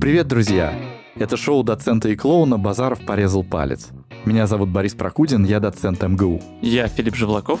Привет, друзья! Это шоу доцента и клоуна «Базаров порезал палец». Меня зовут Борис Прокудин, я доцент МГУ. Я Филипп Живлаков,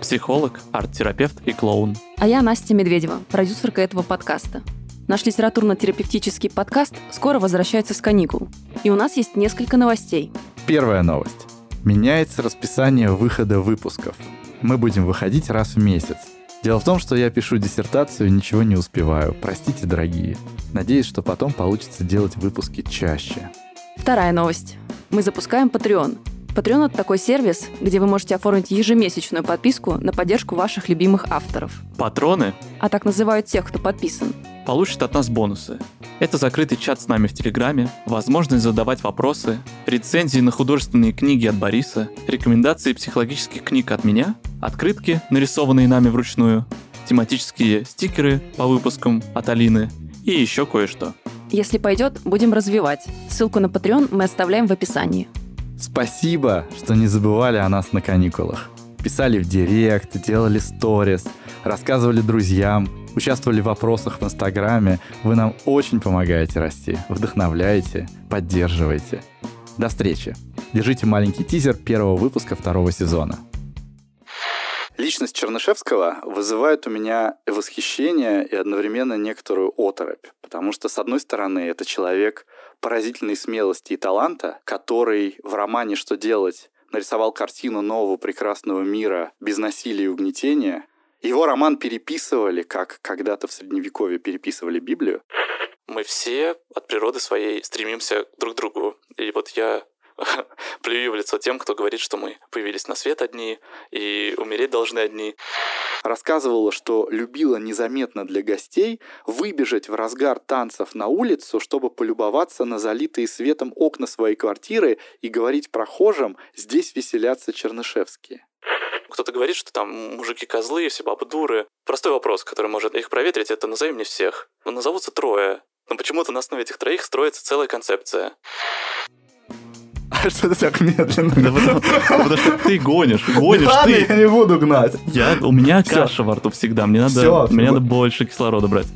психолог, арт-терапевт и клоун. А я Настя Медведева, продюсерка этого подкаста. Наш литературно-терапевтический подкаст скоро возвращается с каникул. И у нас есть несколько новостей. Первая новость. Меняется расписание выхода выпусков. Мы будем выходить раз в месяц. Дело в том, что я пишу диссертацию и ничего не успеваю. Простите, дорогие. Надеюсь, что потом получится делать выпуски чаще. Вторая новость. Мы запускаем Patreon. Patreon — это такой сервис, где вы можете оформить ежемесячную подписку на поддержку ваших любимых авторов. Патроны А так называют тех, кто подписан. получат от нас бонусы. Это закрытый чат с нами в Телеграме, возможность задавать вопросы, рецензии на художественные книги от Бориса, рекомендации психологических книг от меня, открытки, нарисованные нами вручную, тематические стикеры по выпускам от Алины и еще кое-что. Если пойдет, будем развивать. Ссылку на Patreon мы оставляем в описании. Спасибо, что не забывали о нас на каникулах. Писали в директ, делали сторис, рассказывали друзьям, участвовали в вопросах в Инстаграме. Вы нам очень помогаете расти, вдохновляете, поддерживаете. До встречи. Держите маленький тизер первого выпуска второго сезона. Личность Чернышевского вызывает у меня восхищение и одновременно некоторую оторопь, потому что, с одной стороны, это человек поразительной смелости и таланта, который в романе «Что делать?» Нарисовал картину нового прекрасного мира без насилия и угнетения. Его роман переписывали, как когда-то в Средневековье переписывали Библию. Мы все от природы своей стремимся друг к другу. И вот я плюю в лицо тем, кто говорит, что мы появились на свет одни и умереть должны одни. рассказывала, что любила незаметно для гостей выбежать в разгар танцев на улицу, чтобы полюбоваться на залитые светом окна своей квартиры и говорить прохожим «здесь веселятся чернышевские». Кто-то говорит, что там мужики козлы, все бабы дуры. Простой вопрос, который может их проветрить, это назови мне всех. Ну, назовутся трое. Но почему-то на основе этих троих строится целая концепция. Что ты так медленно? Да потому, потому что ты гонишь, гонишь Ладно, ты. я не буду гнать. Я, у меня Всё. каша во рту всегда, мне надо, Всё, мне надо больше кислорода брать.